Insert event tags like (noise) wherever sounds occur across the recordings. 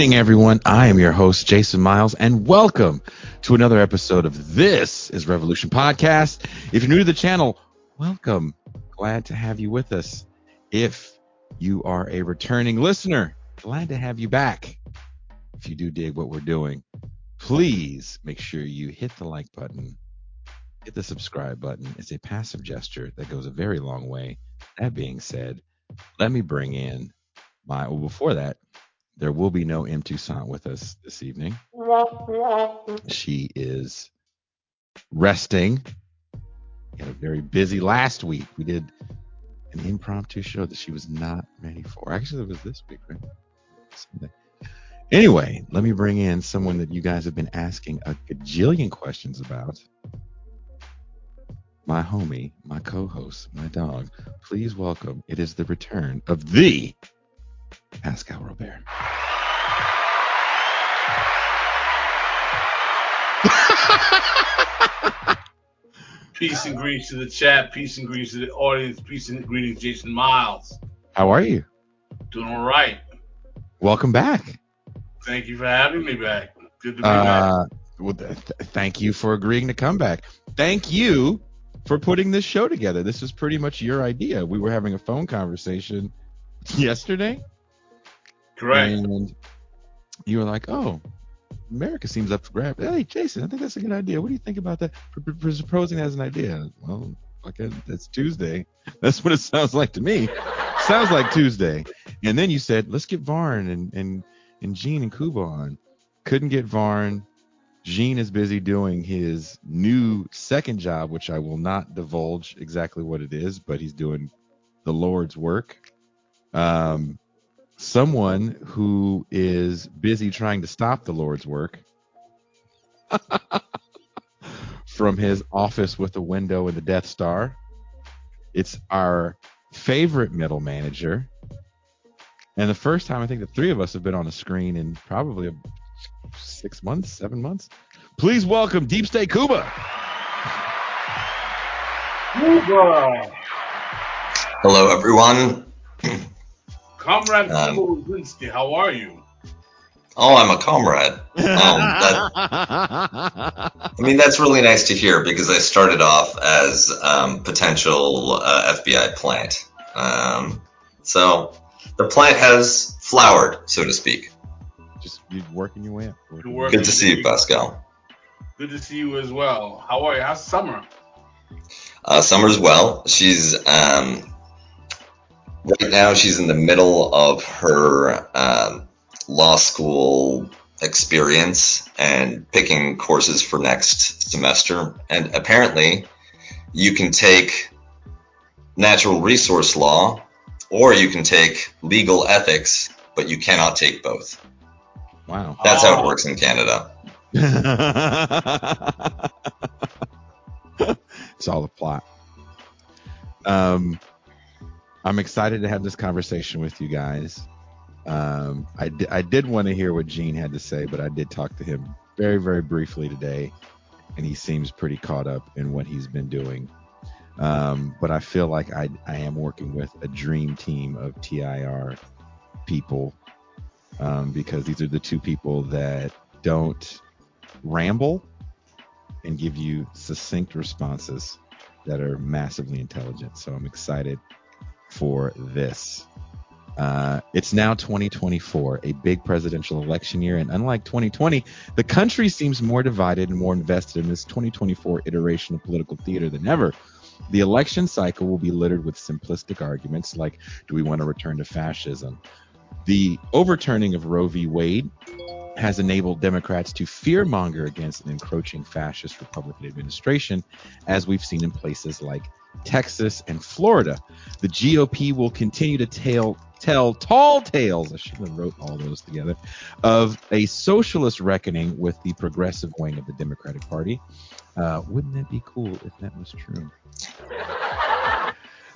Evening, everyone. I am your host, Jason Myles, and welcome to another episode of This is Revolution Podcast. If you're new to the channel, welcome. Glad to have you with us. If you are a returning listener, glad to have you back. If you do dig what we're doing, please make sure you hit the like button, hit the subscribe button. It's a passive gesture that goes a very long way. That being said, let me bring in my, well, before that, there will be no M. Toussaint with us this evening. She is resting. We had a very busy last week. We did an impromptu show that she was not ready for. Actually, it was this week, right? Sunday. Anyway, let me bring in someone that you guys have been asking a gajillion questions about. My homie, my co-host, my dog. Please welcome. It is the return of the Pascal Robert. (laughs) Peace and greetings to the chat. Peace and greetings to the audience. Peace and greetings, Jason Myles. How are you? Doing all right. Welcome back. Thank you for having me back. Good to be Uh, back. well, th- th- thank you for agreeing to come back. Thank you for putting this show together. This was pretty much your idea. We were having a phone conversation (laughs) yesterday, Correct. and you were like, "Oh, America seems up for grabs." Hey, Jason, I think that's a good idea. What do you think about that? Proposing as an idea. Well, okay, that's Tuesday. (laughs) That's what it sounds like to me. sounds like Tuesday. And then you said, "Let's get Varn and and and Gene and Kuba on." Couldn't get Varn. Gene is busy doing his new second job, which I will not divulge exactly what it is, but he's doing the Lord's work. Um, someone who is busy trying to stop the Lord's work (laughs) from his office with a window in the Death Star. It's our favorite middle manager. And the first time I think the three of us have been on a screen in probably a, six months, seven months. Please welcome Deep State Kuba. Hello, everyone. Comrade Um, Kuba Lewinsky, how are you? Oh, I'm a comrade. Um, that, I mean, that's really nice to hear because I started off as um, potential uh, FBI plant. Um, so the plant has flowered, so to speak. Just you working your way up. Good. Good to see you, Pascal. Good to see you as well. How are you? How's summer? Uh, Summer's well. She's um, right now. She's in the middle of her um, law school experience and picking courses for next semester. And apparently, you can take natural resource law or you can take legal ethics, but you cannot take both. Wow. That's how Oh. it works in Canada. (laughs) it's all a plot. Um, I'm excited to have this conversation with you guys. Um, I, di- I did want to hear what Gene had to say, but I did talk to him very, very briefly today, and he seems pretty caught up in what he's been doing. Um, but I feel like I, I am working with a dream team of TIR people um, because these are the two people that don't ramble and give you succinct responses that are massively intelligent. So I'm excited for this. Uh, it's now 2024, a big presidential election year, and unlike 2020, the country seems more divided and more invested in this 2024 iteration of political theater than ever. The election cycle will be littered with simplistic arguments like do we want to return to fascism? The overturning of Roe v. Wade has enabled Democrats to fearmonger against an encroaching fascist Republican administration, as we've seen in places like Texas and Florida. The GOP will continue to tell, tell tall tales, I should have wrote all those together, of a socialist reckoning with the progressive wing of the Democratic Party. Uh, wouldn't that be cool if that was true?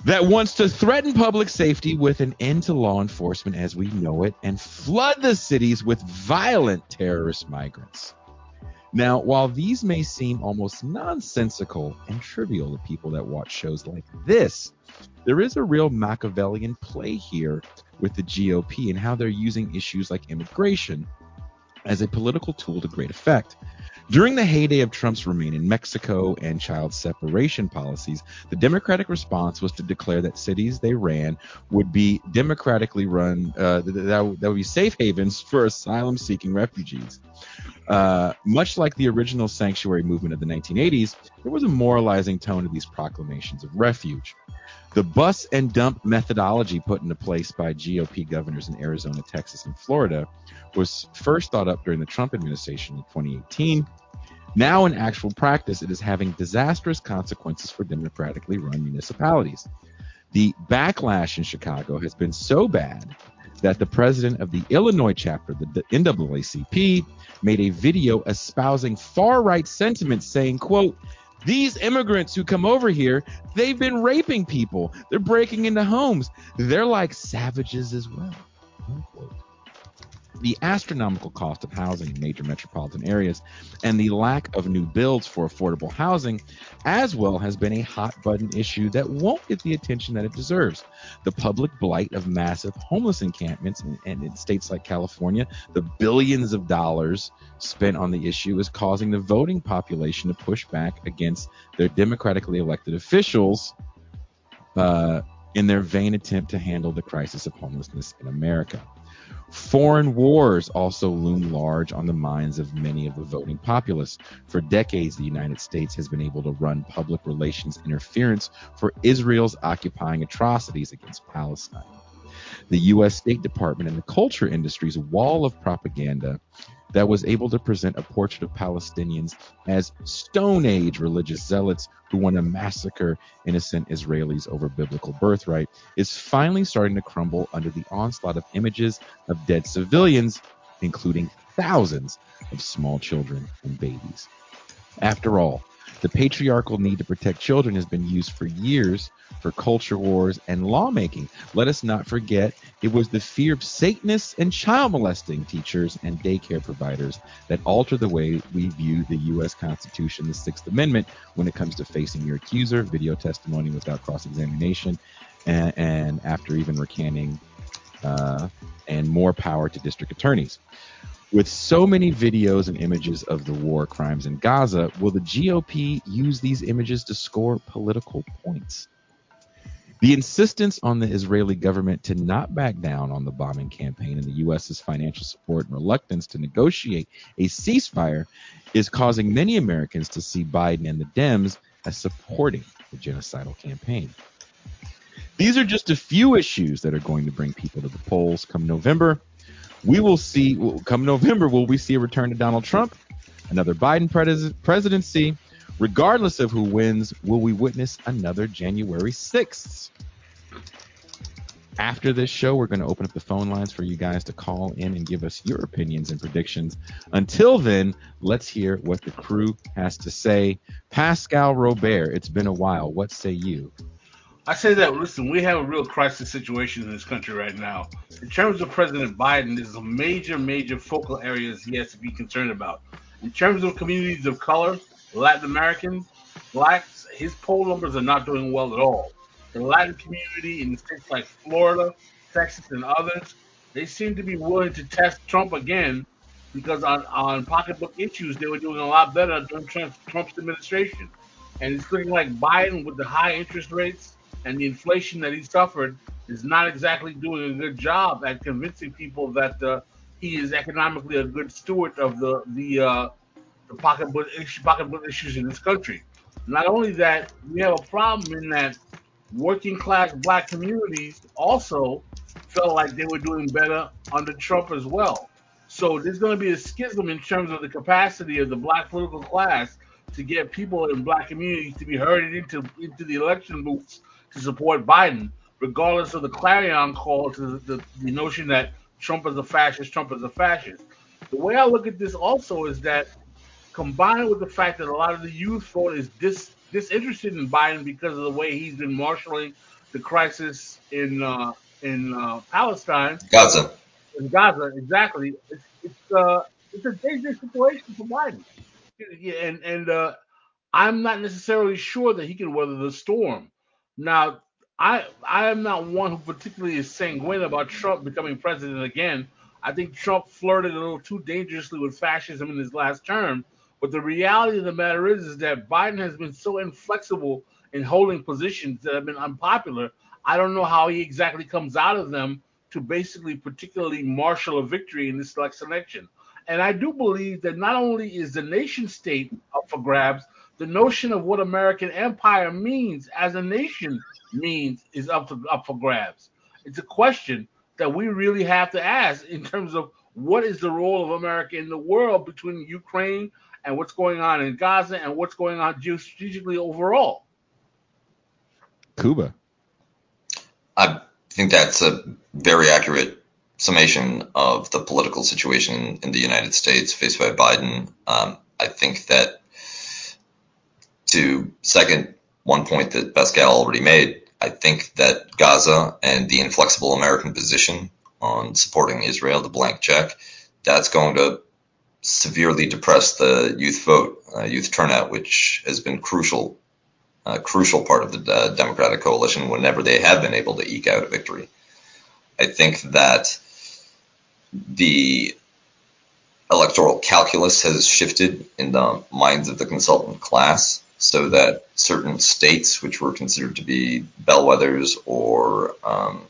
that wants to threaten public safety with an end to law enforcement as we know it and flood the cities with violent terrorist migrants. Now, while these may seem almost nonsensical and trivial to people that watch shows like this, there is a real Machiavellian play here with the GOP and how they're using issues like immigration as a political tool to great effect. During the heyday of Trump's remain in Mexico and child separation policies, the Democratic response was to declare that cities they ran would be democratically run, uh, that, that would be safe havens for asylum seeking refugees. Uh, much like the original sanctuary movement of the 1980s, there was a moralizing tone to these proclamations of refuge. The bus and dump methodology put into place by GOP governors in Arizona, Texas, and Florida was first thought up during the Trump administration in 2018. Now, in actual practice, it is having disastrous consequences for democratically run municipalities. The backlash in Chicago has been so bad that the president of the Illinois chapter, the NAACP, made a video espousing far-right sentiments, saying, "quote these immigrants who come over here, they've been raping people. They're breaking into homes. They're like savages as well." Unquote the astronomical cost of housing in major metropolitan areas and the lack of new builds for affordable housing as well has been a hot button issue that won't get the attention that it deserves. The public blight of massive homeless encampments and in, in states like California, the billions of dollars spent on the issue is causing the voting population to push back against their democratically elected officials uh, in their vain attempt to handle the crisis of homelessness in America. Foreign wars also loom large on the minds of many of the voting populace. For decades, the United States has been able to run public relations interference for Israel's occupying atrocities against Palestine. The U.S. State Department and the culture industry's wall of propaganda that was able to present a portrait of Palestinians as Stone Age religious zealots who want to massacre innocent Israelis over biblical birthright is finally starting to crumble under the onslaught of images of dead civilians, including thousands of small children and babies. After all, the patriarchal need to protect children has been used for years for culture wars and lawmaking. Let us not forget it was the fear of Satanists and child molesting teachers and daycare providers that altered the way we view the U.S. Constitution, the Sixth Amendment, when it comes to facing your accuser, video testimony without cross examination, and, and, after even recanting, uh, and more power to district attorneys. With so many videos and images of the war crimes in Gaza, will the GOP use these images to score political points? The insistence on the Israeli government to not back down on the bombing campaign and the U.S.'s financial support and reluctance to negotiate a ceasefire is causing many Americans to see Biden and the Dems as supporting the genocidal campaign. These are just a few issues that are going to bring people to the polls come November we will see come November. Will we see a return to Donald Trump, another Biden pres- presidency? Regardless of who wins, will we witness another January 6th? After this show, we're going to open up the phone lines for you guys to call in and give us your opinions and predictions. Until then, let's hear what the crew has to say. Pascal Robert, it's been a while. What say you? I say that, listen, we have a real crisis situation in this country right now. In terms of President Biden, there's some major, major focal areas he has to be concerned about. In terms of communities of color, Latin Americans, blacks, his poll numbers are not doing well at all. The Latin community in states like Florida, Texas, and others, they seem to be willing to test Trump again because on, on pocketbook issues, they were doing a lot better during Trump's administration. And it's looking like Biden, with the high interest rates, and the inflation that he suffered is not exactly doing a good job at convincing people that uh, he is economically a good steward of the the, uh, the pocketbook, issue, pocketbook issues in this country. Not only that, we have a problem in that working class black communities also felt like they were doing better under Trump as well. So there's going to be a schism in terms of the capacity of the black political class to get people in black communities to be herded into into the election booths to support Biden, regardless of the clarion call to the, the notion that Trump is a fascist, Trump is a fascist. The way I look at this also is that combined with the fact that a lot of the youth vote is dis, disinterested in Biden because of the way he's been marshaling the crisis in uh, in uh, Palestine, Gaza, in Gaza, exactly. It's it's, uh, it's a dangerous situation for Biden. Yeah, and and uh, I'm not necessarily sure that he can weather the storm. Now, I I am not one who particularly is sanguine about Trump becoming president again. I think Trump flirted a little too dangerously with fascism in his last term. But the reality of the matter is, is that Biden has been so inflexible in holding positions that have been unpopular. I don't know how he exactly comes out of them to basically particularly marshal a victory in this election. And I do believe that not only is the nation state up for grabs, the notion of what American empire means as a nation means is up to up for grabs. It's a question that we really have to ask in terms of what is the role of America in the world between Ukraine and what's going on in Gaza and what's going on geostrategically overall. Kuba. I think that's a very accurate summation of the political situation in the United States faced by Biden. Um, I think that to second one point that Pascal already made, I think that Gaza and the inflexible American position on supporting Israel, the blank check, that's going to severely depress the youth vote, uh, youth turnout, which has been crucial, a crucial part of the uh, Democratic coalition whenever they have been able to eke out a victory. I think that the electoral calculus has shifted in the minds of the consultant class so that certain states, which were considered to be bellwethers or um,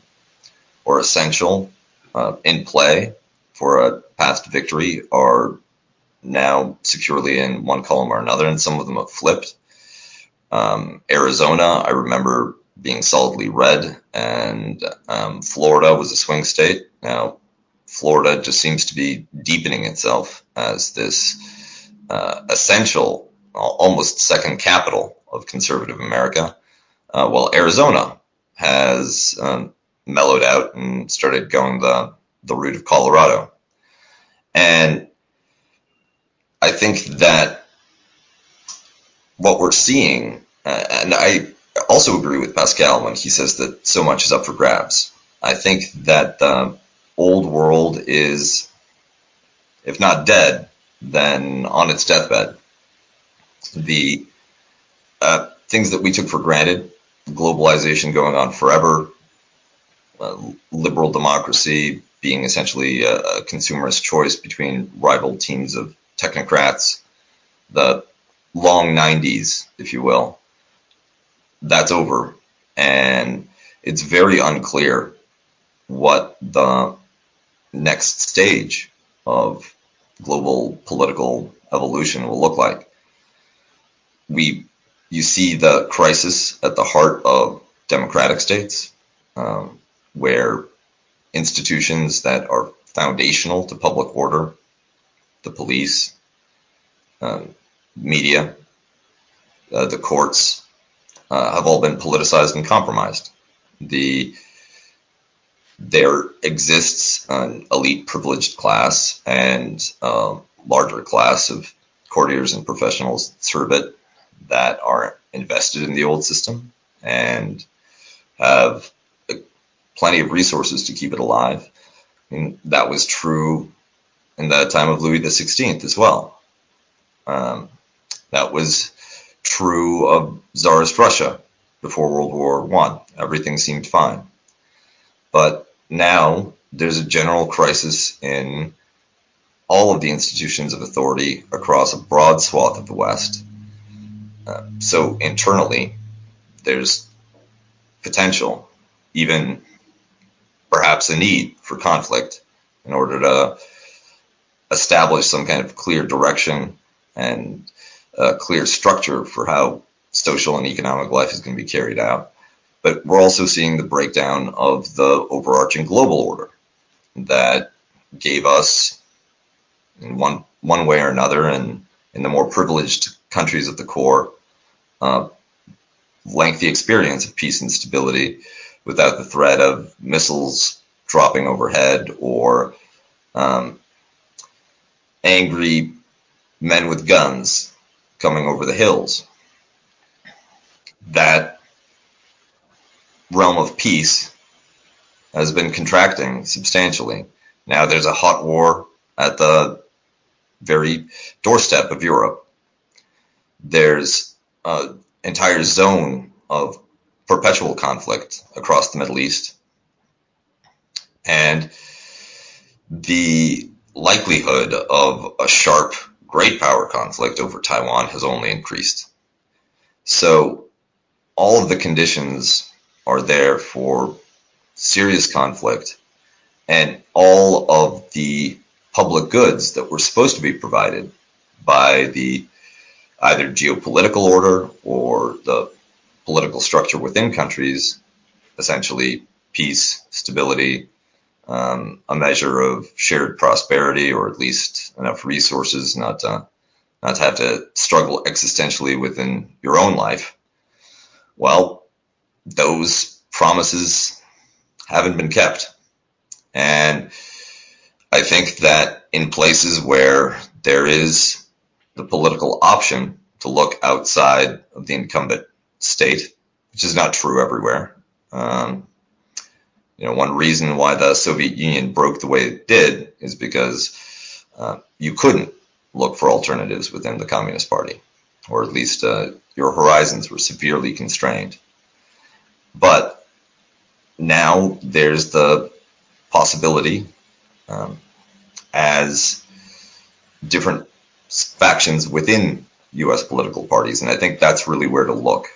or essential uh, in play for a past victory, are now securely in one column or another, and some of them have flipped. Um, Arizona, I remember being solidly red, and um, Florida was a swing state. Now, Florida just seems to be deepening itself as this uh, essential, almost second capital of conservative America, uh, while Arizona has um, mellowed out and started going the the route of Colorado. And I think that what we're seeing, uh, and I also agree with Pascal when he says that so much is up for grabs. I think that the old world is, if not dead, then on its deathbed. The uh, things that we took for granted, globalization going on forever, uh, liberal democracy being essentially a, a consumerist choice between rival teams of technocrats, the long 90s, if you will, that's over. And it's very unclear what the next stage of global political evolution will look like. We, you see the crisis at the heart of democratic states, um, where institutions that are foundational to public order, the police, um, media, uh, the courts, uh, have all been politicized and compromised. The there exists an elite privileged class and a larger class of courtiers and professionals serve it that are invested in the old system and have plenty of resources to keep it alive. I mean, that was true in the time of Louis XVI as well. Um, that was true of Tsarist Russia before World War One. Everything seemed fine. But now there's a general crisis in all of the institutions of authority across a broad swath of the West. Uh, so internally, there's potential, even perhaps a need for conflict in order to establish some kind of clear direction and a clear structure for how social and economic life is going to be carried out. But we're also seeing the breakdown of the overarching global order that gave us, in one one way or another, and in the more privileged countries at the core, uh, lengthy experience of peace and stability without the threat of missiles dropping overhead or um, angry men with guns coming over the hills. That realm of peace has been contracting substantially. Now there's a hot war at the very doorstep of Europe there's an entire zone of perpetual conflict across the Middle East. And the likelihood of a sharp great power conflict over Taiwan has only increased. So all of the conditions are there for serious conflict and all of the public goods that were supposed to be provided by the either geopolitical order or the political structure within countries, essentially peace, stability, um, a measure of shared prosperity, or at least enough resources not to, not to have to struggle existentially within your own life. Well, those promises haven't been kept. And I think that in places where there is the political option to look outside of the incumbent state, which is not true everywhere. Um, you know, one reason why the Soviet Union broke the way it did is because uh, you couldn't look for alternatives within the Communist Party, or at least uh, your horizons were severely constrained. But now there's the possibility, um, as different factions within U.S. political parties, and I think that's really where to look.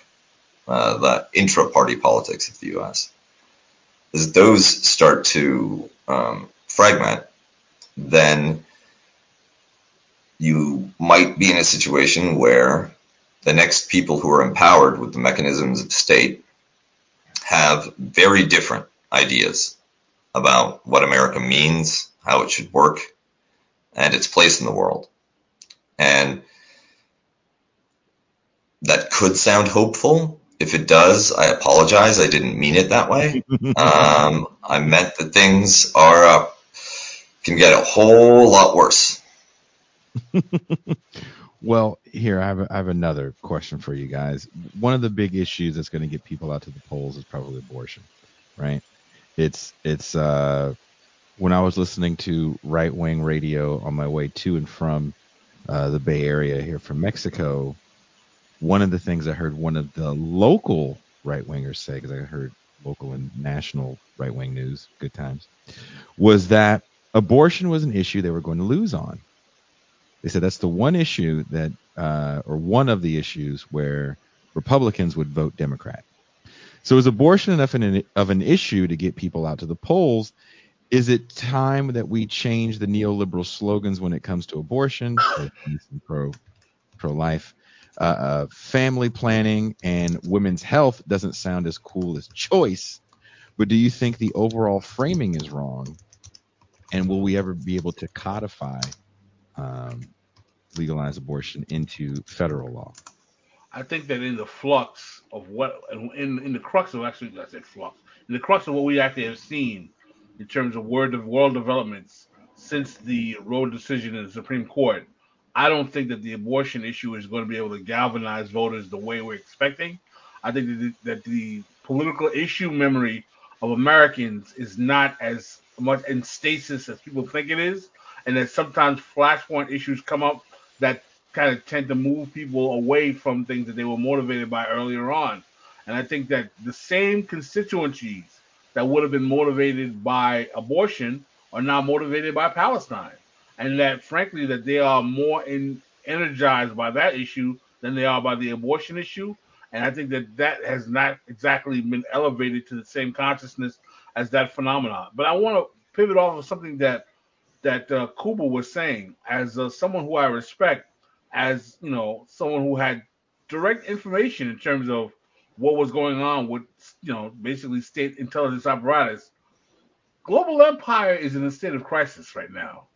Uh, the intra-party politics of the U.S. As those start to um, fragment, then you might be in a situation where the next people who are empowered with the mechanisms of state have very different ideas about what America means, how it should work, and its place in the world. And that could sound hopeful. If it does, I apologize. I didn't mean it that way. (laughs) um, I meant that things are uh, can get a whole lot worse. (laughs) well, here I have, I have another question for you guys. One of the big issues that's going to get people out to the polls is probably abortion, right? It's it's uh, when I was listening to right wing radio on my way to and from uh, the Bay Area here from Mexico, one of the things I heard one of the local right wingers say, because I heard local and national right wing news, good times, was that abortion was an issue they were going to lose on. They said that's the one issue that, uh, or one of the issues where Republicans would vote Democrat. So is abortion enough an, of an issue to get people out to the polls is it time that we change the neoliberal slogans when it comes to abortion, pro pro life, uh, uh, family planning, and women's health doesn't sound as cool as choice? But do you think the overall framing is wrong? And will we ever be able to codify um, legalize abortion into federal law? I think that in the flux of what, in in the crux of actually, I said flux, in the crux of what we actually have seen in terms of world of world developments since the Roe decision in the Supreme Court, I don't think that the abortion issue is going to be able to galvanize voters the way we're expecting. I think that the, that the political issue memory of Americans is not as much in stasis as people think it is, and that sometimes flashpoint issues come up that kind of tend to move people away from things that they were motivated by earlier on. And I think that the same constituencies that would have been motivated by abortion are now motivated by Palestine, and that frankly that they are more in, energized by that issue than they are by the abortion issue. And I think that that has not exactly been elevated to the same consciousness as that phenomenon. But I want to pivot off of something that that uh, Kuba was saying, as uh, someone who I respect, as you know, someone who had direct information in terms of what was going on with you know basically state intelligence apparatus. Global empire is in a state of crisis right now.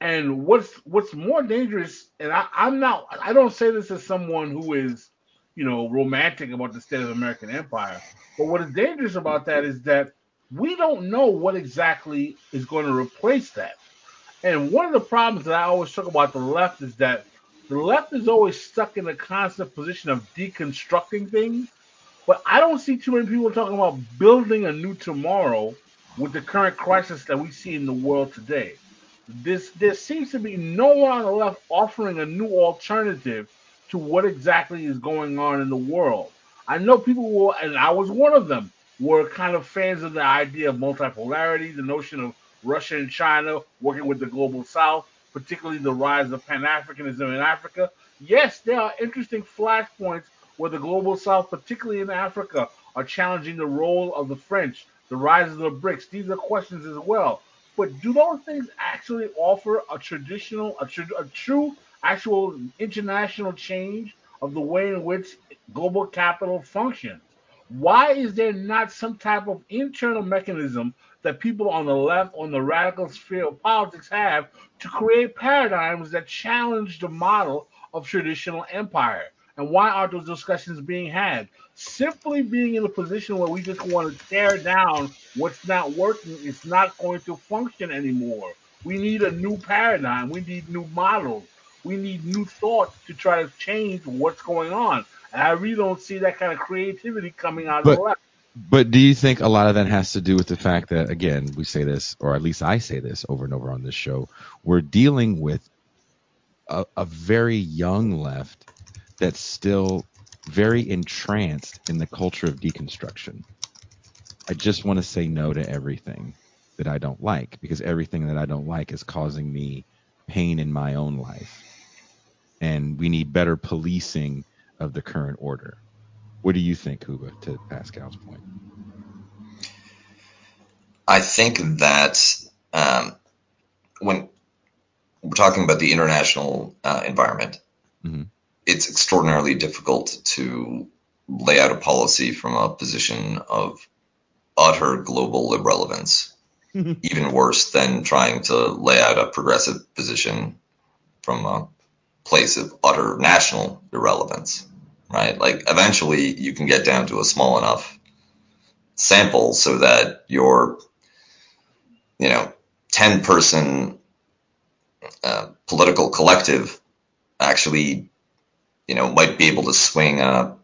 And what's what's more dangerous, and I, I'm not I don't say this as someone who is, you know, romantic about the state of American empire. But what is dangerous about that is that we don't know what exactly is going to replace that. And one of the problems that I always talk about the left is that the left is always stuck in a constant position of deconstructing things but I don't see too many people talking about building a new tomorrow with the current crisis that we see in the world today. This there seems to be no one left offering a new alternative to what exactly is going on in the world. I know people will, and I was one of them, were kind of fans of the idea of multipolarity, the notion of Russia and China working with the global south, particularly the rise of Pan Africanism in Africa. Yes, there are interesting flashpoints where the global south, particularly in Africa, are challenging the role of the French, the rise of the BRICS. These are questions as well. But do those things actually offer a traditional, a, tr- a true, actual international change of the way in which global capital functions? Why is there not some type of internal mechanism that people on the left, on the radical sphere of politics have to create paradigms that challenge the model of traditional empire? And why aren't those discussions being had? Simply being in a position where we just want to tear down what's not working is not going to function anymore. We need a new paradigm. We need new models. We need new thoughts to try to change what's going on. And I really don't see that kind of creativity coming out But- of the left. But do you think a lot of that has to do with the fact that, again, we say this, or at least I say this over and over on this show, we're dealing with a, a very young left that's still very entranced in the culture of deconstruction. I just want to say no to everything that I don't like because everything that I don't like is causing me pain in my own life. And we need better policing of the current order. What do you think, Kuba, to Pascal's point? I think that um, when we're talking about the international uh, environment, Mhm. It's extraordinarily difficult to lay out a policy from a position of utter global irrelevance. (laughs) Even worse than trying to lay out a progressive position from a place of utter national irrelevance, right? Like eventually you can get down to a small enough sample so that your, you know, 10 person uh, political collective actually, you know, might be able to swing a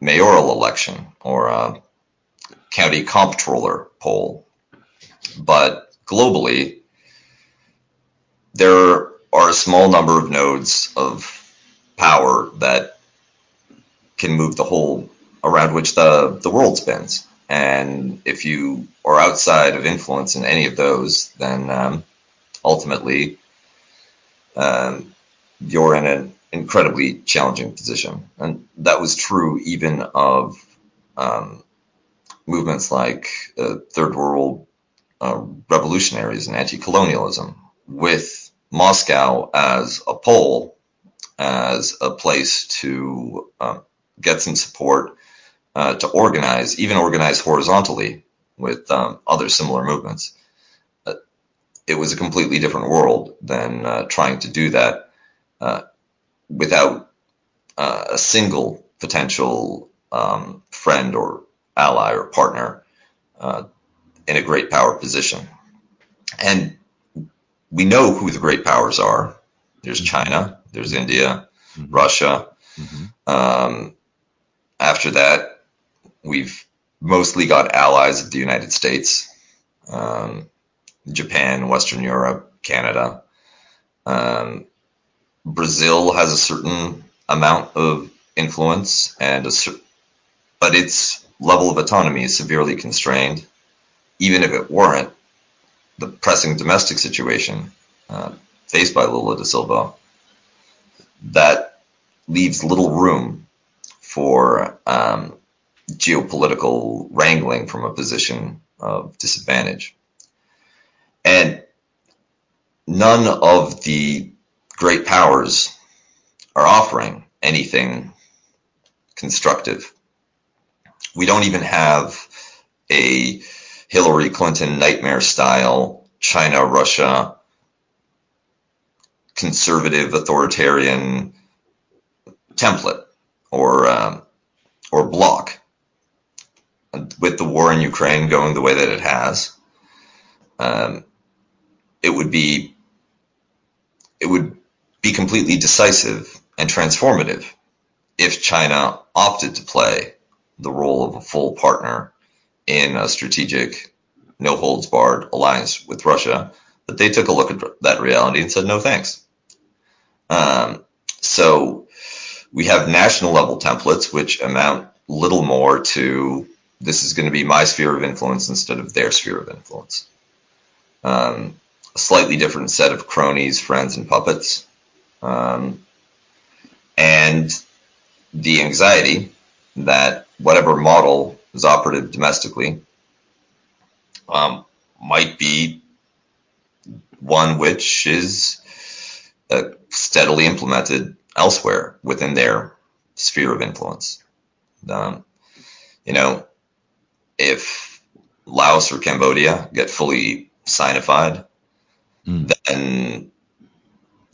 mayoral election or a county comptroller poll. But globally, there are a small number of nodes of power that can move the whole around which the, the world spins. And if you are outside of influence in any of those, then um, ultimately um, you're in an incredibly challenging position. And that was true even of um, movements like uh, Third World uh, revolutionaries and anti colonialism, with Moscow as a pole, as a place to uh, get some support, uh, to organize, even organize horizontally with um, other similar movements. Uh, it was a completely different world than uh, trying to do that without uh, a single potential um, friend or ally or partner uh, in a great power position. And we know who the great powers are. There's China, there's India, Mhm. Russia. Mhm. Um, after that, we've mostly got allies of the United States, um, Japan, Western Europe, Canada. Um, Brazil has a certain amount of influence, and cer- but its level of autonomy is severely constrained. Even if it weren't, the pressing domestic situation uh, faced by Lula da Silva, that leaves little room for um, geopolitical wrangling from a position of disadvantage. And none of the great powers are offering anything constructive. We don't even have a Hillary Clinton nightmare style China Russia conservative authoritarian template or um, or block. With the war in Ukraine going the way that it has, um, it would be it would be completely decisive and transformative if China opted to play the role of a full partner in a strategic, no holds barred alliance with Russia. But they took a look at that reality and said, no thanks. Um, so we have national level templates which amount little more to this is going to be my sphere of influence instead of their sphere of influence. Um, a slightly different set of cronies, friends, and puppets. Um, and the anxiety that whatever model is operative domestically um, might be one which is uh, steadily implemented elsewhere within their sphere of influence. Um, you know, if Laos or Cambodia get fully sinified, mm. then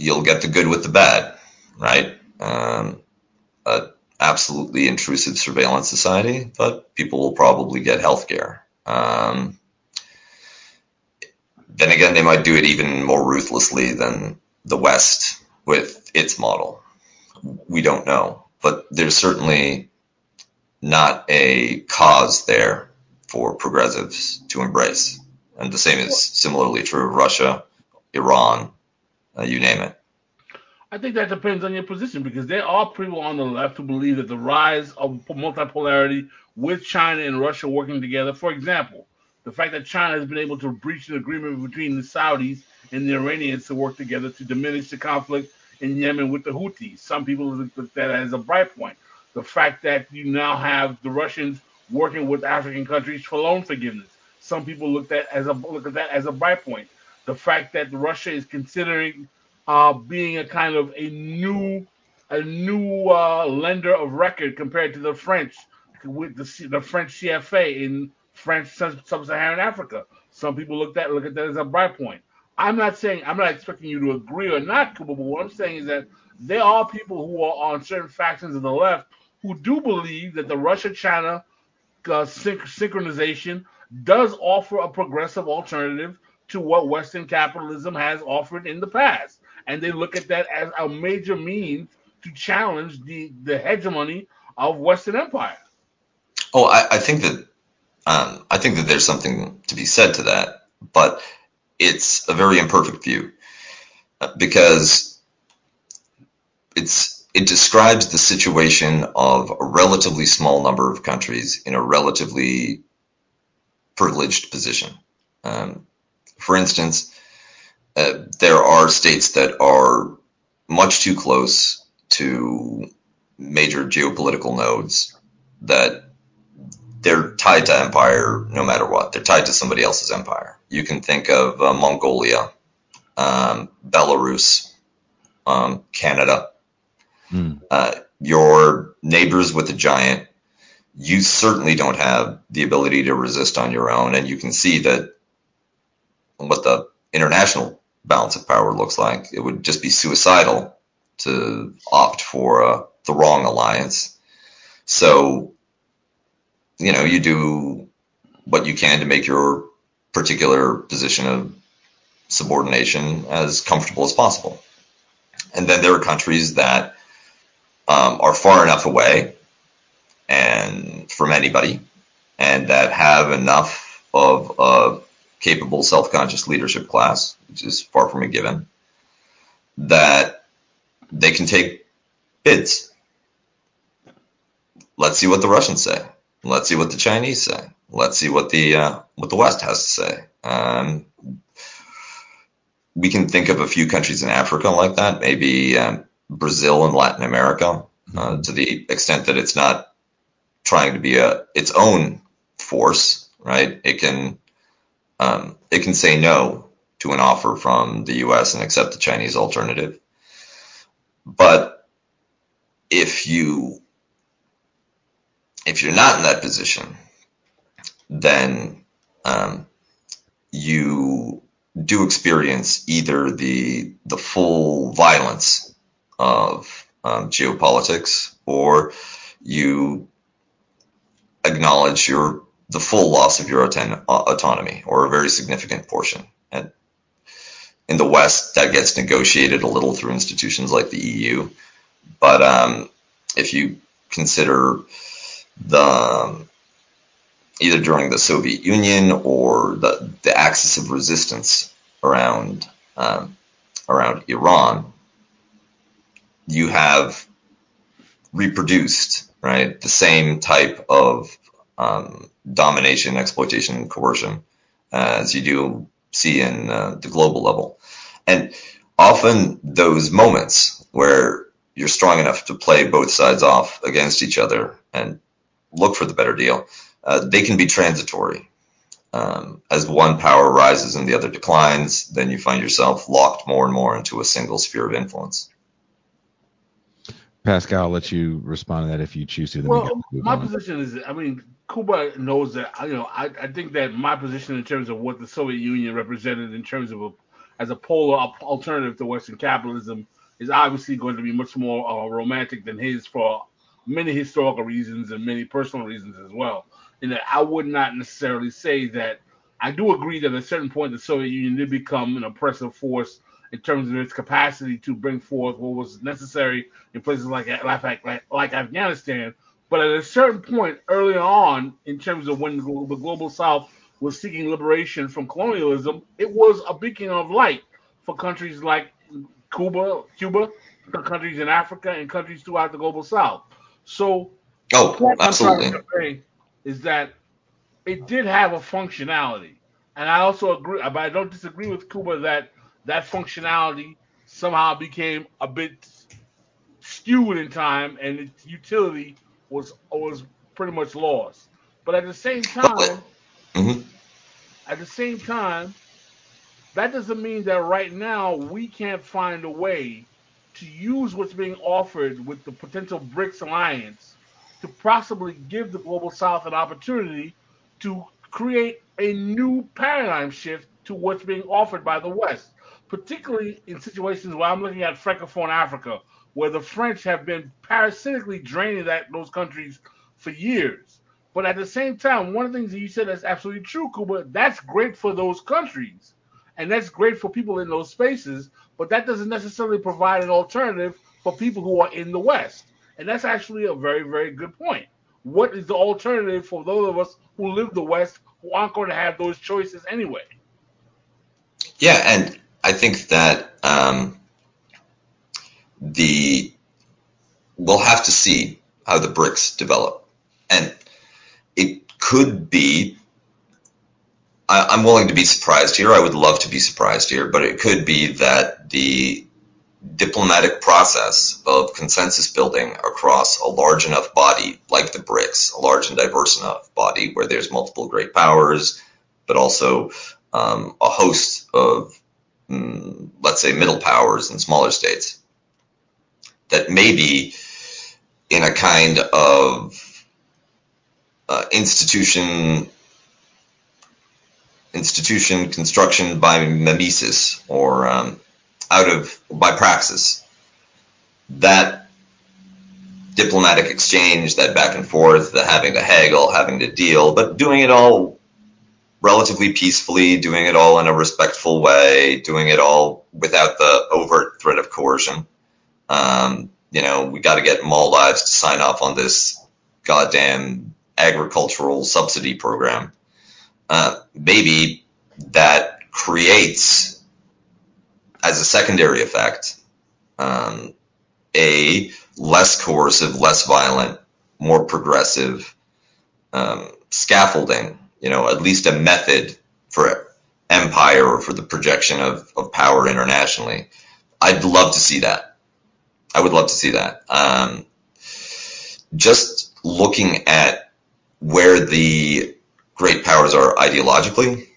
you'll get the good with the bad, right? Um, a absolutely intrusive surveillance society, but people will probably get healthcare. Um, then again, they might do it even more ruthlessly than the West with its model. We don't know, but there's certainly not a cause there for progressives to embrace. And the same is similarly true of Russia, Iran, uh, you name it. I think that depends on your position because there are people on the left who believe that the rise of multipolarity with China and Russia working together, for example, the fact that China has been able to breach an agreement between the Saudis and the Iranians to work together to diminish the conflict in Yemen with the Houthis. Some people look at that as a bright point. The fact that you now have the Russians working with African countries for loan forgiveness. Some people look at as a look at that as a bright point. The fact that Russia is considering uh, being a kind of a new a new uh, lender of record compared to the French with the, the French CFA in French sub-Saharan Africa. Some people look at look at that as a bright point. I'm not saying I'm not expecting you to agree or not, but what I'm saying is that there are people who are on certain factions of the left who do believe that the Russia-China uh, synch- synchronization does offer a progressive alternative to what Western capitalism has offered in the past, and they look at that as a major means to challenge the the hegemony of Western empire. Oh, I, I think that um, I think that there's something to be said to that, but it's a very imperfect view uh, because it's it describes the situation of a relatively small number of countries in a relatively privileged position. Um, for instance, uh, there are states that are much too close to major geopolitical nodes that they're tied to empire no matter what. They're tied to somebody else's empire. You can think of uh, Mongolia, um, Belarus, um, Canada. Mm. Uh, your neighbors with a giant, you certainly don't have the ability to resist on your own. And you can see that what the international balance of power looks like. It would just be suicidal to opt for uh, the wrong alliance. So you know, you do what you can to make your particular position of subordination as comfortable as possible. And then there are countries that um, are far enough away and from anybody and that have enough of a capable self-conscious leadership class, which is far from a given, that they can take bids. Let's see what the Russians say. Let's see what the Chinese say. Let's see what the uh, what the West has to say. Um, we can think of a few countries in Africa like that, maybe um, Brazil and Latin America, uh, to the extent that it's not trying to be a its own force, right? It can um, it can say no to an offer from the U.S. and accept the Chinese alternative. But if you if you're not in that position, then um, you do experience either the the full violence of um, geopolitics, or you acknowledge your the full loss of your auton- autonomy, or a very significant portion. And in the West, that gets negotiated a little through institutions like the EU. But um, if you consider the um, either during the Soviet Union or the, the axis of resistance around um, around Iran, you have reproduced, right? The same type of um, domination, exploitation, and coercion as you do see in uh, the global level. And often those moments where you're strong enough to play both sides off against each other and look for the better deal, uh, they can be transitory. Um, as one power rises and the other declines, then you find yourself locked more and more into a single sphere of influence. Pascal, I'll let you respond to that if you choose to. well, my on. position is, I mean, Kuba knows that. You know, I, I think that my position in terms of what the Soviet Union represented in terms of a, as a polar alternative to Western capitalism is obviously going to be much more uh, romantic than his for many historical reasons and many personal reasons as well. And that I would not necessarily say that. I do agree that at a certain point the Soviet Union did become an oppressive force in terms of its capacity to bring forth what was necessary in places like like, like, like Afghanistan. But at a certain point early on, in terms of when the global South was seeking liberation from colonialism, it was a beacon of light for countries like Cuba, Cuba, countries in Africa, and countries throughout the global South. So, oh, absolutely. I'm trying to say is that it did have a functionality, and I also agree, but I don't disagree with Kuba that that functionality somehow became a bit skewed in time, and its utility was was pretty much lost. But at the same time, mm-hmm. at the same time, that doesn't mean that right now we can't find a way to use what's being offered with the potential BRICS alliance to possibly give the global south an opportunity to create a new paradigm shift to what's being offered by the West particularly in situations where I'm looking at Francophone Africa, where the French have been parasitically draining that those countries for years. But at the same time, one of the things that you said that's absolutely true, Kuba, that's great for those countries. And that's great for people in those spaces, but that doesn't necessarily provide an alternative for people who are in the West. And that's actually a very, very good point. What is the alternative for those of us who live the West who aren't going to have those choices anyway? Yeah, and I think that um, the we'll have to see how the BRICS develop, and it could be. I, I'm willing to be surprised here. I would love to be surprised here, but it could be that the diplomatic process of consensus building across a large enough body like the BRICS, a large and diverse enough body where there's multiple great powers, but also um, a host of Mm, let's say, middle powers and smaller states that maybe in a kind of uh, institution institution construction by mimesis or um, out of by praxis that diplomatic exchange that back and forth the having to haggle having to deal but doing it all relatively peacefully, doing it all in a respectful way, doing it all without the overt threat of coercion. Um, you know, we got to get Maldives to sign off on this goddamn agricultural subsidy program. Uh, maybe that creates, as a secondary effect, um, a less coercive, less violent, more progressive um, scaffolding you know, at least a method for empire or for the projection of, of power internationally. I'd love to see that. I would love to see that. Um, just looking at where the great powers are ideologically,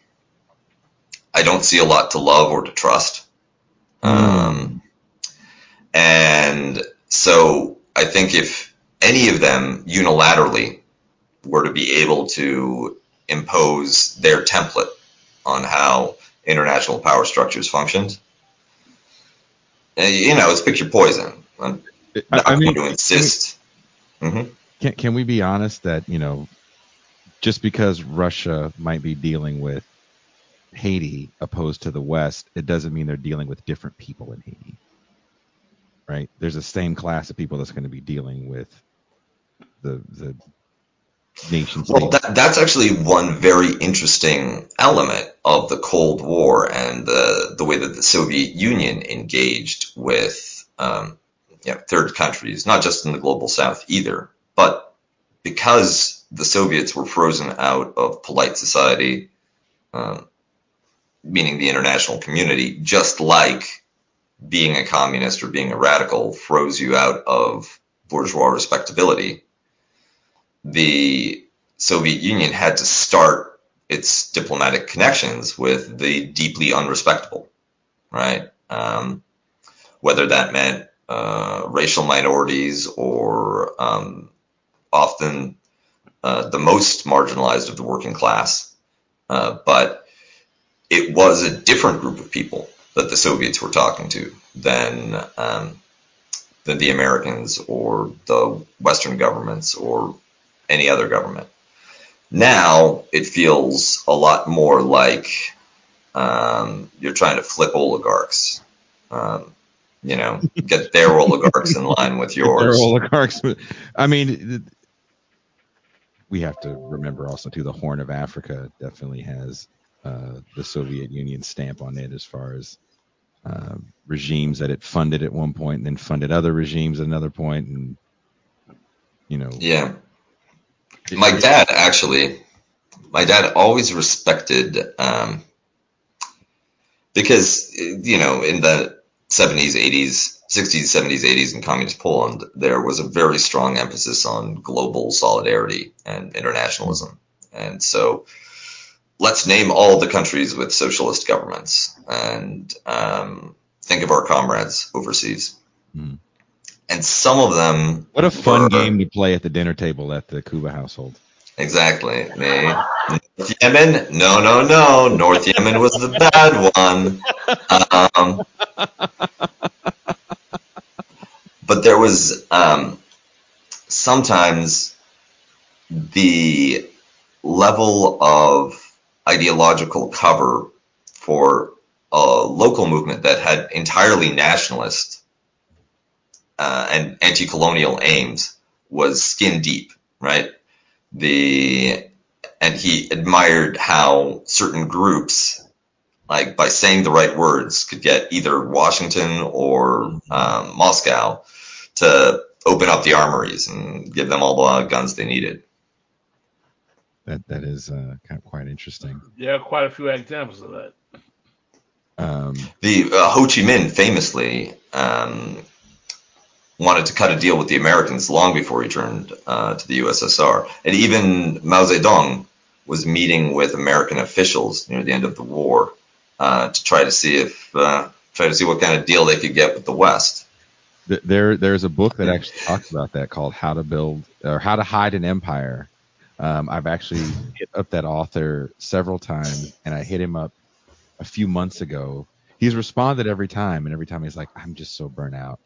I don't see a lot to love or to trust. Um, and so I think if any of them unilaterally were to be able to impose their template on how international power structures functioned. You know, it's pick your poison. I'm not I mean, going to insist. Can, mm-hmm. can, can we be honest that you know, just because Russia might be dealing with Haiti opposed to the West, it doesn't mean they're dealing with different people in Haiti. Right? There's the same class of people that's going to be dealing with the the nation Well, that, that's actually one very interesting element of the Cold War and the, the way that the Soviet Union engaged with um, you know, third countries, not just in the global south either, but because the Soviets were frozen out of polite society, um, meaning the international community, just like being a communist or being a radical froze you out of bourgeois respectability, the Soviet Union had to start its diplomatic connections with the deeply unrespectable, right? Um, whether that meant uh, racial minorities or um, often uh, the most marginalized of the working class. Uh, but it was a different group of people that the Soviets were talking to than um, than the Americans or the Western governments or any other government. Now it feels a lot more like um, you're trying to flip oligarchs. Um, you know, get their (laughs) oligarchs in line with yours. Their oligarchs. I mean, we have to remember also too the Horn of Africa definitely has uh, the Soviet Union stamp on it as far as uh, regimes that it funded at one point and then funded other regimes at another point and you know yeah my dad actually my dad always respected um, because you know in the 70s 80s 60s 70s 80s in communist poland there was a very strong emphasis on global solidarity and internationalism and so let's name all the countries with socialist governments and um, think of our comrades overseas. Mm. And some of them. What a fun were, game to play at the dinner table at the Kuba household. Exactly. Me. North Yemen? No, no, no. North Yemen was the bad one. Um, but there was um, sometimes the level of ideological cover for a local movement that had entirely nationalist uh, and anti-colonial aims was skin deep, right? The and he admired how certain groups, like by saying the right words, could get either Washington or um, Moscow to open up the armories and give them all the guns they needed that that is uh, kind of quite interesting. There are quite a few examples of that. Um, the uh, Ho Chi Minh famously um, wanted to cut a deal with the Americans long before he turned uh, to the USSR, and even Mao Zedong was meeting with American officials near the end of the war uh, to try to see if uh, try to see what kind of deal they could get with the West. There, there's a book that actually talks about that called "How to Build" or "How to Hide an Empire." Um, I've actually hit up that author several times, and I hit him up a few months ago. He's responded every time, and every time he's like, "I'm just so burnt out,"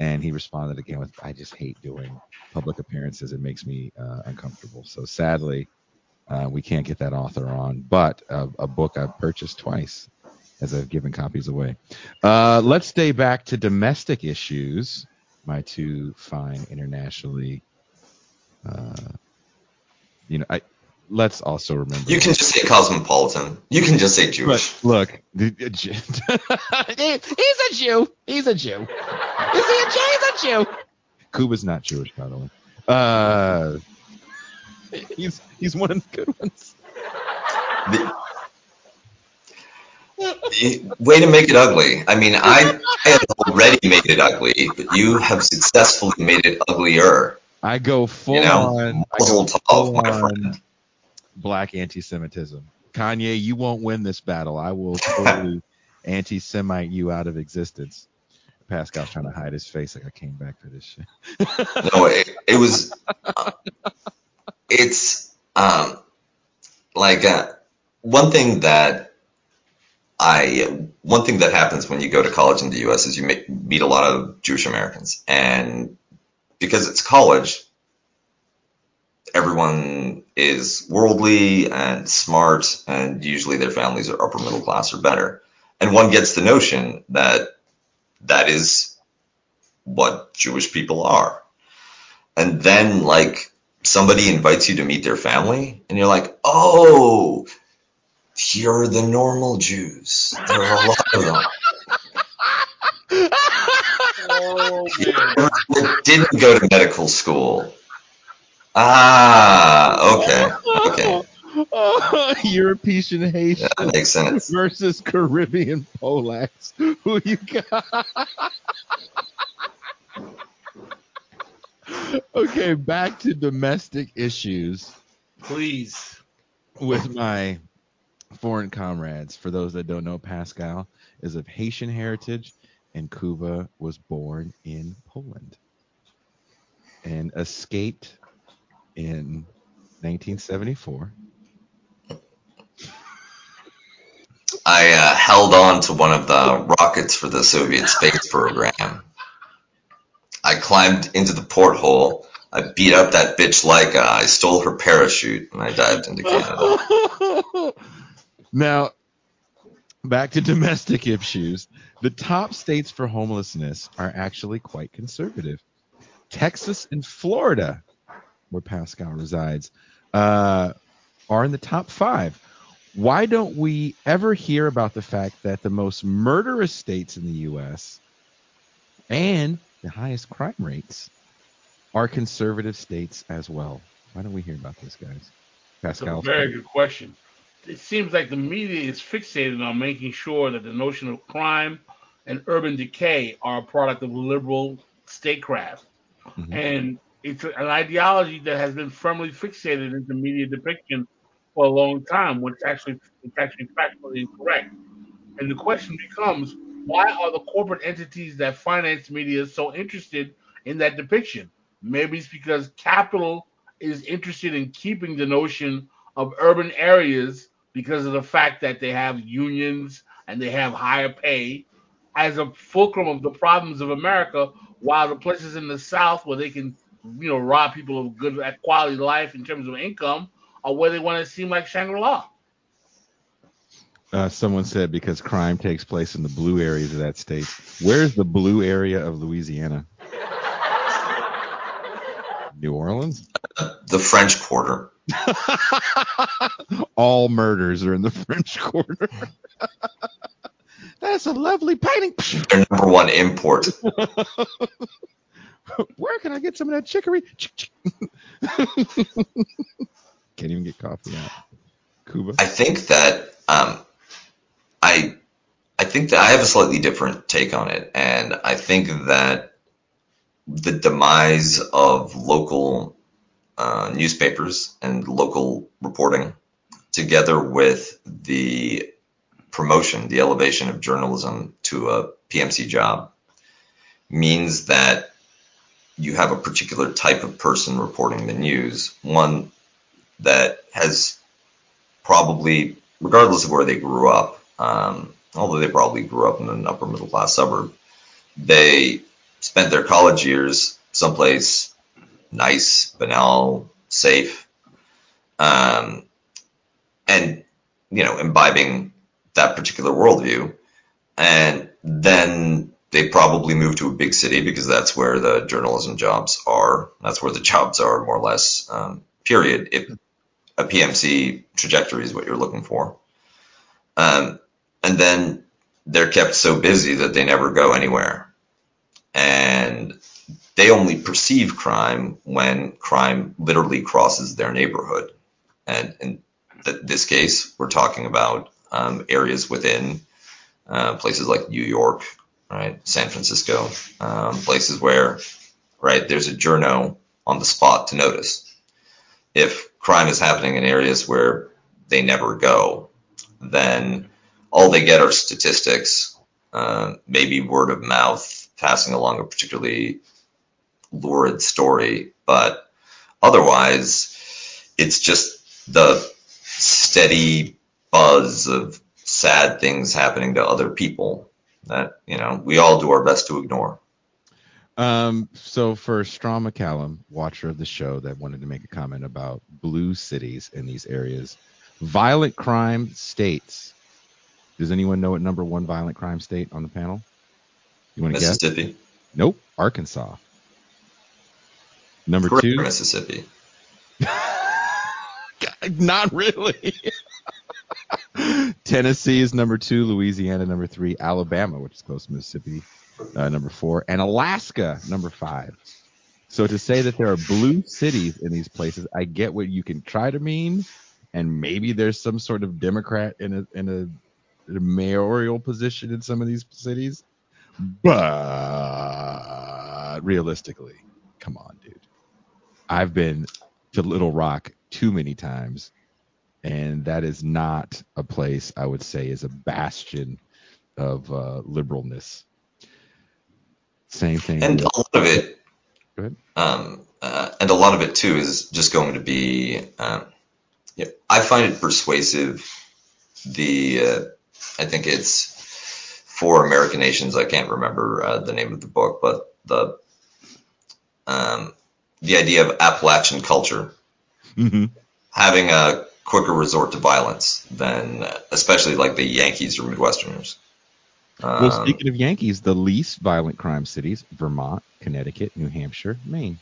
and he responded again with, "I just hate doing public appearances. It makes me uh, uncomfortable." So sadly, uh, we can't get that author on, but uh, a book I've purchased twice as I've given copies away. Uh, let's stay back to domestic issues. My two fine internationally uh, you know, I let's also remember. You can just say cosmopolitan. You can just say Jewish. look, (laughs) he's a Jew. He's a Jew. Is he a Jew? He's a Jew. Kuba's not Jewish, by the way. Uh, he's he's one of the good ones. The, way to make it ugly. I mean, I, I have already made it ugly, but you have successfully made it uglier. I go full you know, on, I go full on black anti-Semitism. Kanye, you won't win this battle. I will (laughs) totally anti-Semite you out of existence. Pascal's trying to hide his face like I came back for this shit. (laughs) no, it, it was. Uh, it's um, like uh, one thing that I one thing that happens when you go to college in the U.S. is you meet a lot of Jewish Americans, and because it's college, everyone is worldly and smart, and usually their families are upper middle class or better. And one gets the notion that that is what Jewish people are. And then, like, somebody invites you to meet their family, and you're like, oh, here are the normal Jews. There are a lot of them. (laughs) Oh. (laughs) Didn't go to medical school. Ah, okay, okay, (laughs) European Haitian yeah, that makes sense. versus Caribbean Polacks. (laughs) Who you got? okay, back to domestic issues Please. with my foreign comrades. For those that don't know, Pascal is of Haitian heritage, and Kuba was born in Poland and escaped in 1974. I uh, held on to one of the rockets for the Soviet space program. I climbed into the porthole. I beat up that bitch Laika. I stole her parachute and I dived into Canada. (laughs) now, back to domestic issues. The top states for homelessness are actually quite conservative. Texas and Florida, where Pascal resides, uh, are in the top five. Why don't we ever hear about the fact that the most murderous states in the U.S. and the highest crime rates are conservative states as well? Why don't we hear about this, guys? That's a Pascal. very good question. It seems like the media is fixated on making sure that the notion of crime and urban decay are a product of liberal statecraft. Mhm. And it's an ideology that has been firmly fixated into media depiction for a long time, which actually it's actually factually incorrect. And the question becomes, why are the corporate entities that finance media so interested in that depiction? Maybe it's because capital is interested in keeping the notion of urban areas because of the fact that they have unions and they have higher pay as a fulcrum of the problems of America, while the places in the South where they can, you know, rob people of good quality life in terms of income or where they want to seem like Shangri-La. Uh, someone said because crime takes place in the blue areas of that state. Where's the blue area of Louisiana? (laughs) New Orleans? The French Quarter. (laughs) All murders are in the French Quarter. (laughs) That's a lovely painting. Their number one import. Where can I get some of that chicory? (laughs) Can't even get coffee out. Kuba. I think that um, I I think that I have a slightly different take on it, and I think that the demise of local uh, newspapers and local reporting, together with the promotion, the elevation of journalism to a PMC job, means that you have a particular type of person reporting the news, one that has probably, regardless of where they grew up, um, although they probably grew up in an upper middle class suburb, they spent their college years someplace nice, banal, safe, um, and you know, imbibing that particular worldview, and then they probably move to a big city because that's where the journalism jobs are. That's where the jobs are, more or less. Um, period. If a PMC trajectory is what you're looking for, um, and then they're kept so busy that they never go anywhere, and they only perceive crime when crime literally crosses their neighborhood. And in th- this case, we're talking about um, areas within uh, places like New York, right, San Francisco, um, places where, right, there's a journo on the spot to notice. If crime is happening in areas where they never go, then all they get are statistics, uh, maybe word of mouth passing along a particularly lurid story, but otherwise, it's just the steady buzz of sad things happening to other people that you know we all do our best to ignore. Um, so for Straw McCallum, watcher of the show, that wanted to make a comment about blue cities in these areas, violent crime states. Does anyone know what number one violent crime state on the panel? You want to guess? Mississippi, Nope, Arkansas. Number Great two, Mississippi. (laughs) not really. (laughs) Tennessee is number two, Louisiana number three, Alabama, which is close to Mississippi, uh, number four, and Alaska, number five. So to say that there are blue cities in these places, I get what you can try to mean, and maybe there's some sort of Democrat in a in a, in a mayoral position in some of these cities, but realistically, come on, dude. I've been to Little Rock too many times, and that is not a place I would say is a bastion of uh, liberalness. Same thing. And with- a lot of it, um, uh, and a lot of it too is just going to be. Um, yeah, I find it persuasive. The uh, I think it's for American nations. I can't remember uh, the name of the book, but the um, the idea of Appalachian culture Mhm. having a quicker resort to violence than, especially like the Yankees or Midwesterners. Um, Well, speaking of Yankees, the least violent crime cities: Vermont, Connecticut, New Hampshire, Maine.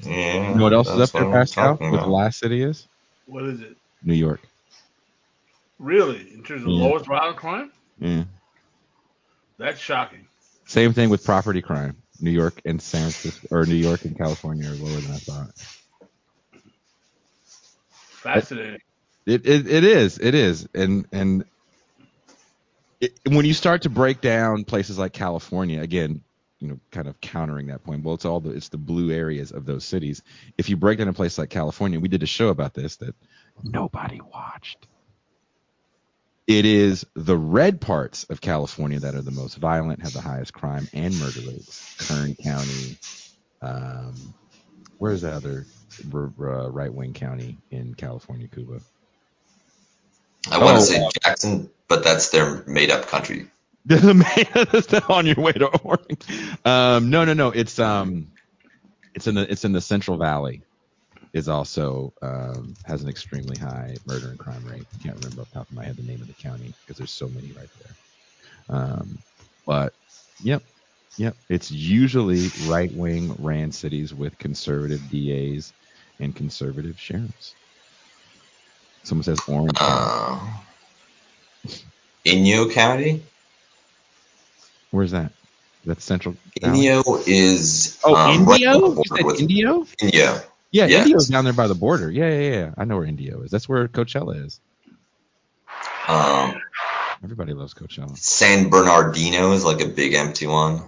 yeah, You know what else is up there, what I'm Pascal? What the last city is? What is it? New York. Really? In terms of Yeah. lowest violent crime? Yeah. That's shocking. Same thing with property crime. New York and San Francisco, or New York and California are lower than I thought. Fascinating. It, it it is it is and and it, when you start to break down places like California again, you know, kind of countering that point. Well, it's all the it's the blue areas of those cities. If you break down a place like California, we did a show about this that nobody watched. It is the red parts of California that are the most violent, have the highest crime and murder rates. Kern County, um, where's the other right wing county in California, Kuba? I want Oh, to say Jackson, but that's their made-up country. (laughs) (laughs) on your way to Oregon. Um, no, no, no. It's um, it's in the it's in the Central Valley. Is also um, has an extremely high murder and crime rate. I can't remember off the top of my head the name of the county because there's so many right there. Um, but yep, yep. It's usually right wing ran cities with conservative DAs and conservative sheriffs. Someone says Orange County. Uh, Inyo County. Where's that? That's Central. Valley? Inyo is Oh, um, Indio? on the you said with- Indio? Yeah, Yes. Indio's down there by the border. Yeah, yeah, yeah. I know where Indio is. That's where Coachella is. Um, Everybody loves Coachella. San Bernardino is like a big empty one.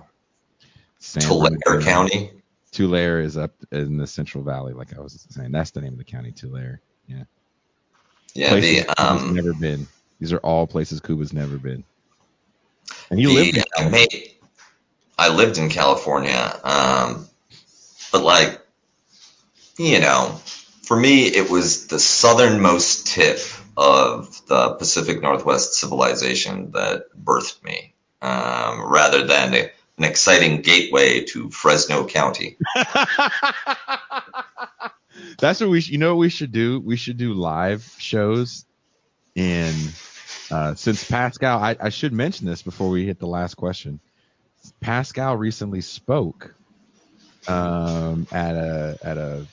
San Tulare Bernardino. County. Tulare is up in the Central Valley, like I was saying. That's the name of the county, Tulare. Yeah. Yeah, places the um, never been. These are all places Kuba's never been. And you lived the, in I made, I lived in California, um, but like, you know, for me, it was the southernmost tip of the Pacific Northwest civilization that birthed me, um, rather than a, an exciting gateway to Fresno County. (laughs) That's what we. sh- You know what we should do? We should do live shows in. Uh, since Pascal, I, I should mention this before we hit the last question. Pascal recently spoke um, at a at a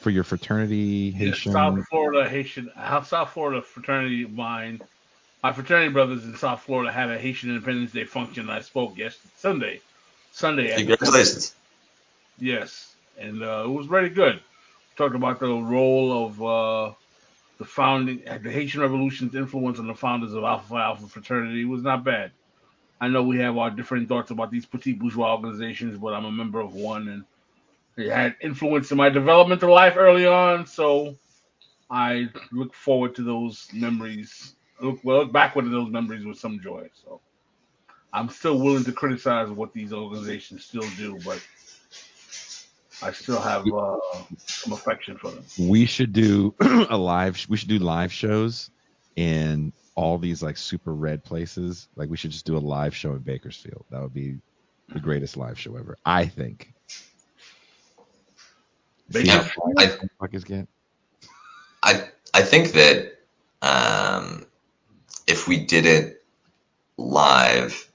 for your fraternity Yeah, Haitian. South Florida Haitian, South Florida fraternity of mine. My fraternity brothers in South Florida had a Haitian Independence Day function. And I spoke yesterday, Sunday, Sunday. Congratulations. Yes, and uh, it was very good. Talked about the role of uh, the founding, the Haitian Revolution's influence on the founders of Alpha Phi Alpha fraternity. It was not bad. I know we have our different thoughts about these petite bourgeois organizations, but I'm a member of one, and it had influence in my developmental life early on. So I look forward to those memories. I Look, well, look backward to those memories with some joy. So I'm still willing to criticize what these organizations still do, but I still have uh, some affection for them. we should do (clears throat) a live. We should do live shows in all these like super red places. Like we should just do a live show in Bakersfield. That would be the greatest live show ever. I think. See how Bakersfield? quiet the get? I I think that um, if we did it live,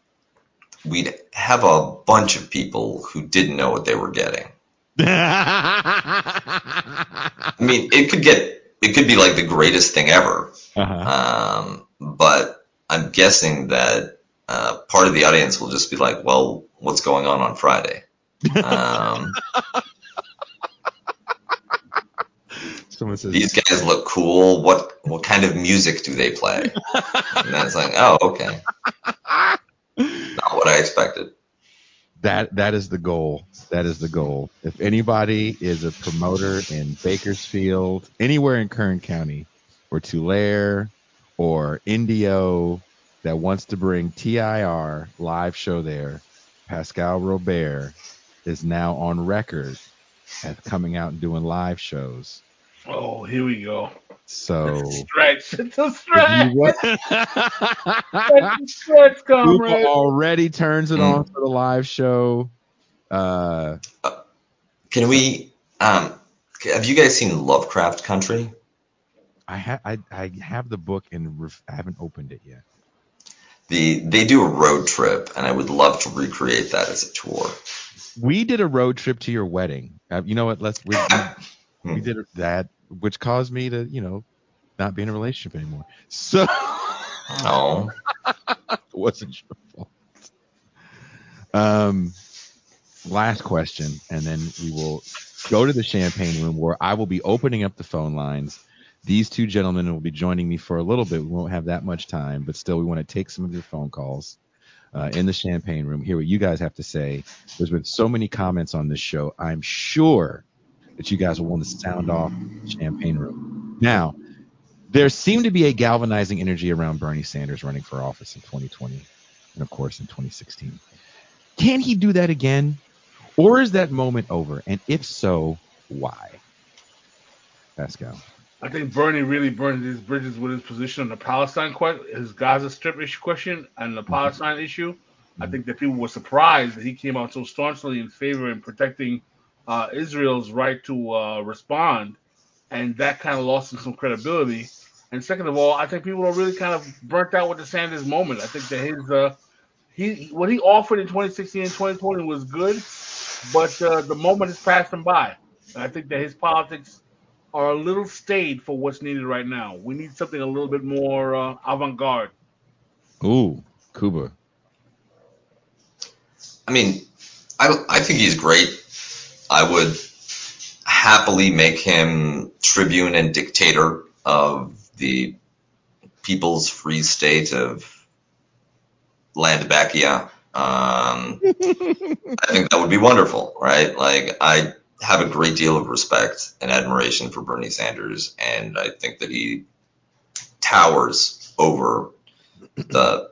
we'd have a bunch of people who didn't know what they were getting. (laughs) I mean, it could get it could be like the greatest thing ever, uh-huh. um, but I'm guessing that uh, part of the audience will just be like, well, what's going on on Friday? (laughs) Um, Someone says these guys look cool. What what kind of music do they play? (laughs) And that's like, oh, okay. Not what I expected. that that is the goal. That is the goal. If anybody is a promoter in Bakersfield, anywhere in Kern County, or Tulare, or Indio, that wants to bring TIR live show there, Pascal Robert is now on record as coming out and doing live shows. Oh, here we go. So Stretch. It's a stretch. you want- It's a stretch, Google comrade. already turns it Mm. on for the live show. Uh, Can we? Um, have you guys seen Lovecraft Country? I, ha- I I have the book and ref- I haven't opened it yet. The they do a road trip, and I would love to recreate that as a tour. We did a road trip to your wedding. Uh, you know what? Let's we, (laughs) we, we did that, which caused me to you know not be in a relationship anymore. So Oh, (laughs) it wasn't your fault. Um, last question, and then we will go to the champagne room where I will be opening up the phone lines. These two gentlemen will be joining me for a little bit. We won't have that much time, but still, we want to take some of your phone calls uh, in the champagne room. Hear what you guys have to say. There's been so many comments on this show. I'm sure that you guys will want to sound off the champagne room. Now, there seemed to be a galvanizing energy around Bernie Sanders running for office in 2020 and, of course, in 2016. Can he do that again? Or is that moment over? And if so, why? Pascal. I think Bernie really burned his bridges with his position on the Palestine question, his Gaza Strip issue question, and the Palestine mm-hmm. issue. I mm-hmm. think that people were surprised that he came out so staunchly in favor in protecting uh, Israel's right to uh, respond, and that kind of lost him some credibility. And second of all, I think people are really kind of burnt out with the Sanders moment. I think that his uh, he what he offered in 2016 and 2020 was good, but uh, the moment has passed him by. And I think that his politics are a little staid for what's needed right now. We need something a little bit more uh, avant-garde. Ooh, Kuba. I mean, I I think he's great. I would happily make him tribune and dictator of the People's Free State of Landbacchia. Um, I think that would be wonderful, right? Like I have a great deal of respect and admiration for Bernie Sanders, and I think that he towers over the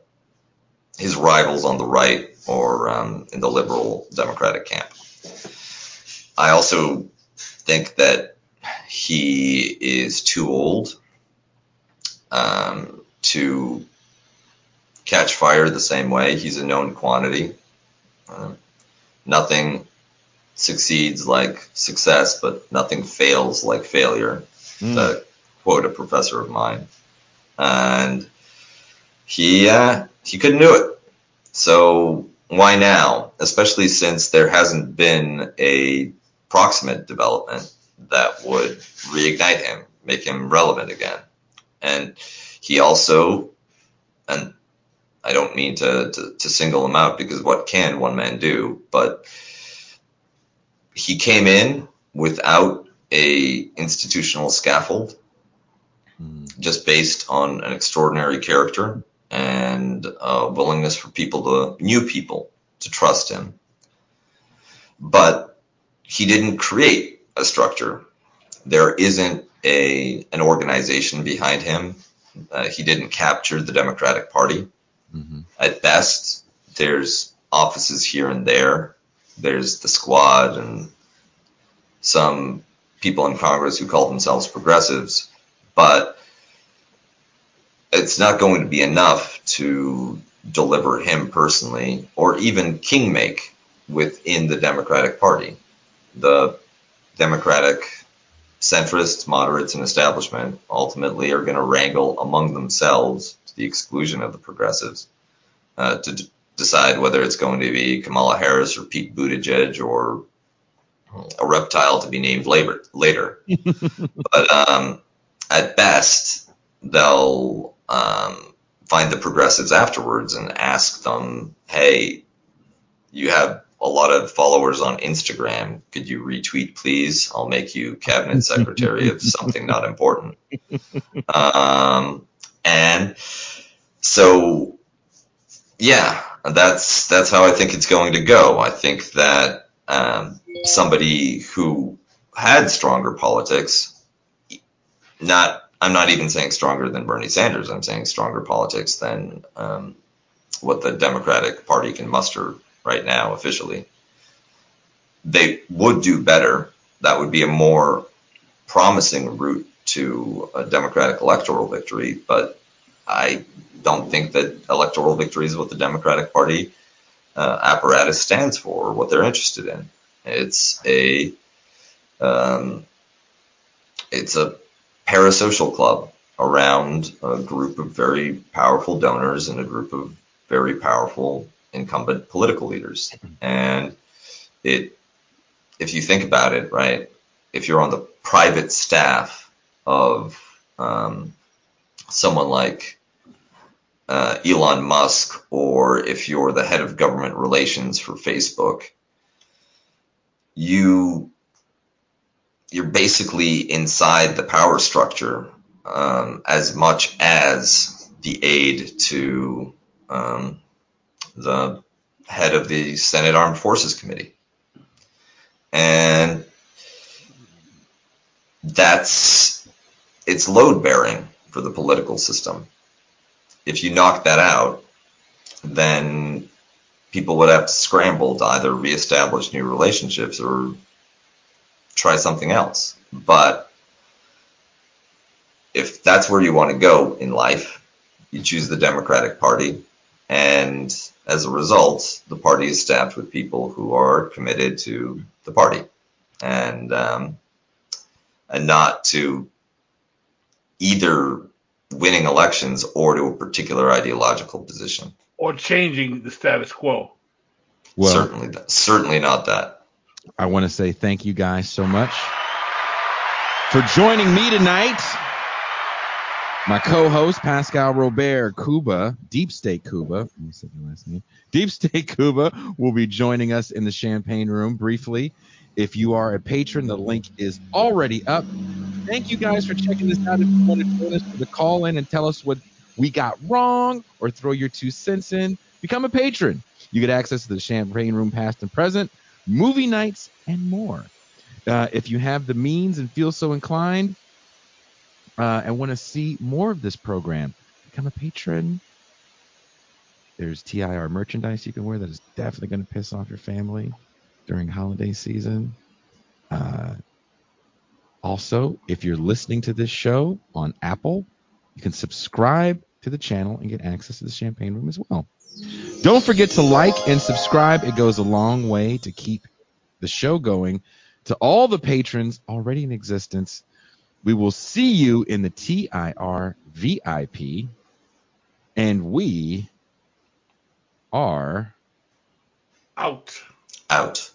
his rivals on the right or um, in the liberal Democratic camp. I also think that he is too old um, to catch fire the same way. He's a known quantity. Um, nothing succeeds like success, but nothing fails like failure. Mm. To quote a professor of mine, and he uh, he couldn't do it. So why now? Especially since there hasn't been a proximate development that would reignite him, make him relevant again. And he also, and I don't mean to, to, to single him out because what can one man do, but he came in without a institutional scaffold, Mm. just based on an extraordinary character and a willingness for people to, new people, to trust him. But he didn't create a structure. There isn't a an organization behind him. Uh, he didn't capture the Democratic Party. Mhm. At best, there's offices here and there. There's the squad and some people in Congress who call themselves progressives, but it's not going to be enough to deliver him personally or even kingmake within the Democratic Party. The Democratic centrists, moderates, and establishment ultimately are going to wrangle among themselves to the exclusion of the progressives uh, to d- decide whether it's going to be Kamala Harris or Pete Buttigieg or a reptile to be named later. later. (laughs) but um, at best, they'll um, find the progressives afterwards and ask them, hey, you have a lot of followers on Instagram. Could you retweet, please? I'll make you cabinet secretary of something not important. (laughs) Um, and so, yeah, that's that's how I think it's going to go. I think that um, somebody who had stronger politics, not I'm not even saying stronger than Bernie Sanders. I'm saying stronger politics than um, what the Democratic Party can muster right now officially. They would do better. That would be a more promising route to a Democratic electoral victory, but I don't think that electoral victory is what the Democratic Party uh, apparatus stands for or what they're interested in. It's a um, it's a parasocial club around a group of very powerful donors and a group of very powerful incumbent political leaders. And it, if you think about it, right, if you're on the private staff of um, someone like uh, Elon Musk, or if you're the head of government relations for Facebook, you you're basically inside the power structure um, as much as the aide to um, the head of the Senate Armed Forces Committee. And that's it's load bearing for the political system. If you knock that out, then people would have to scramble to either reestablish new relationships or try something else. But if that's where you want to go in life, you choose the Democratic Party. And as a result, the party is staffed with people who are committed to the party and, um, and not to either winning elections or to a particular ideological position. Or changing the status quo. Well, certainly, certainly not that. I want to say thank you guys so much for joining me tonight. My co-host Pascal Robert Kuba, Deep State name. Deep State (laughs) Kuba will be joining us in the champagne room briefly. If you are a patron, the link is already up. Thank you guys for checking this out. If you want to join us for the call in and tell us what we got wrong or throw your two cents in, become a patron. You get access to the champagne room past and present, movie nights, and more. Uh, if you have the means and feel so inclined, uh, and want to see more of this program, become a patron. There's TIR merchandise you can wear that is definitely going to piss off your family during holiday season. Uh, also, if you're listening to this show on Apple, you can subscribe to the channel and get access to the champagne room as well. Don't forget to like and subscribe. It goes a long way to keep the show going. To all the patrons already in existence, we will see you in the TIR VIP. And we are out. Out.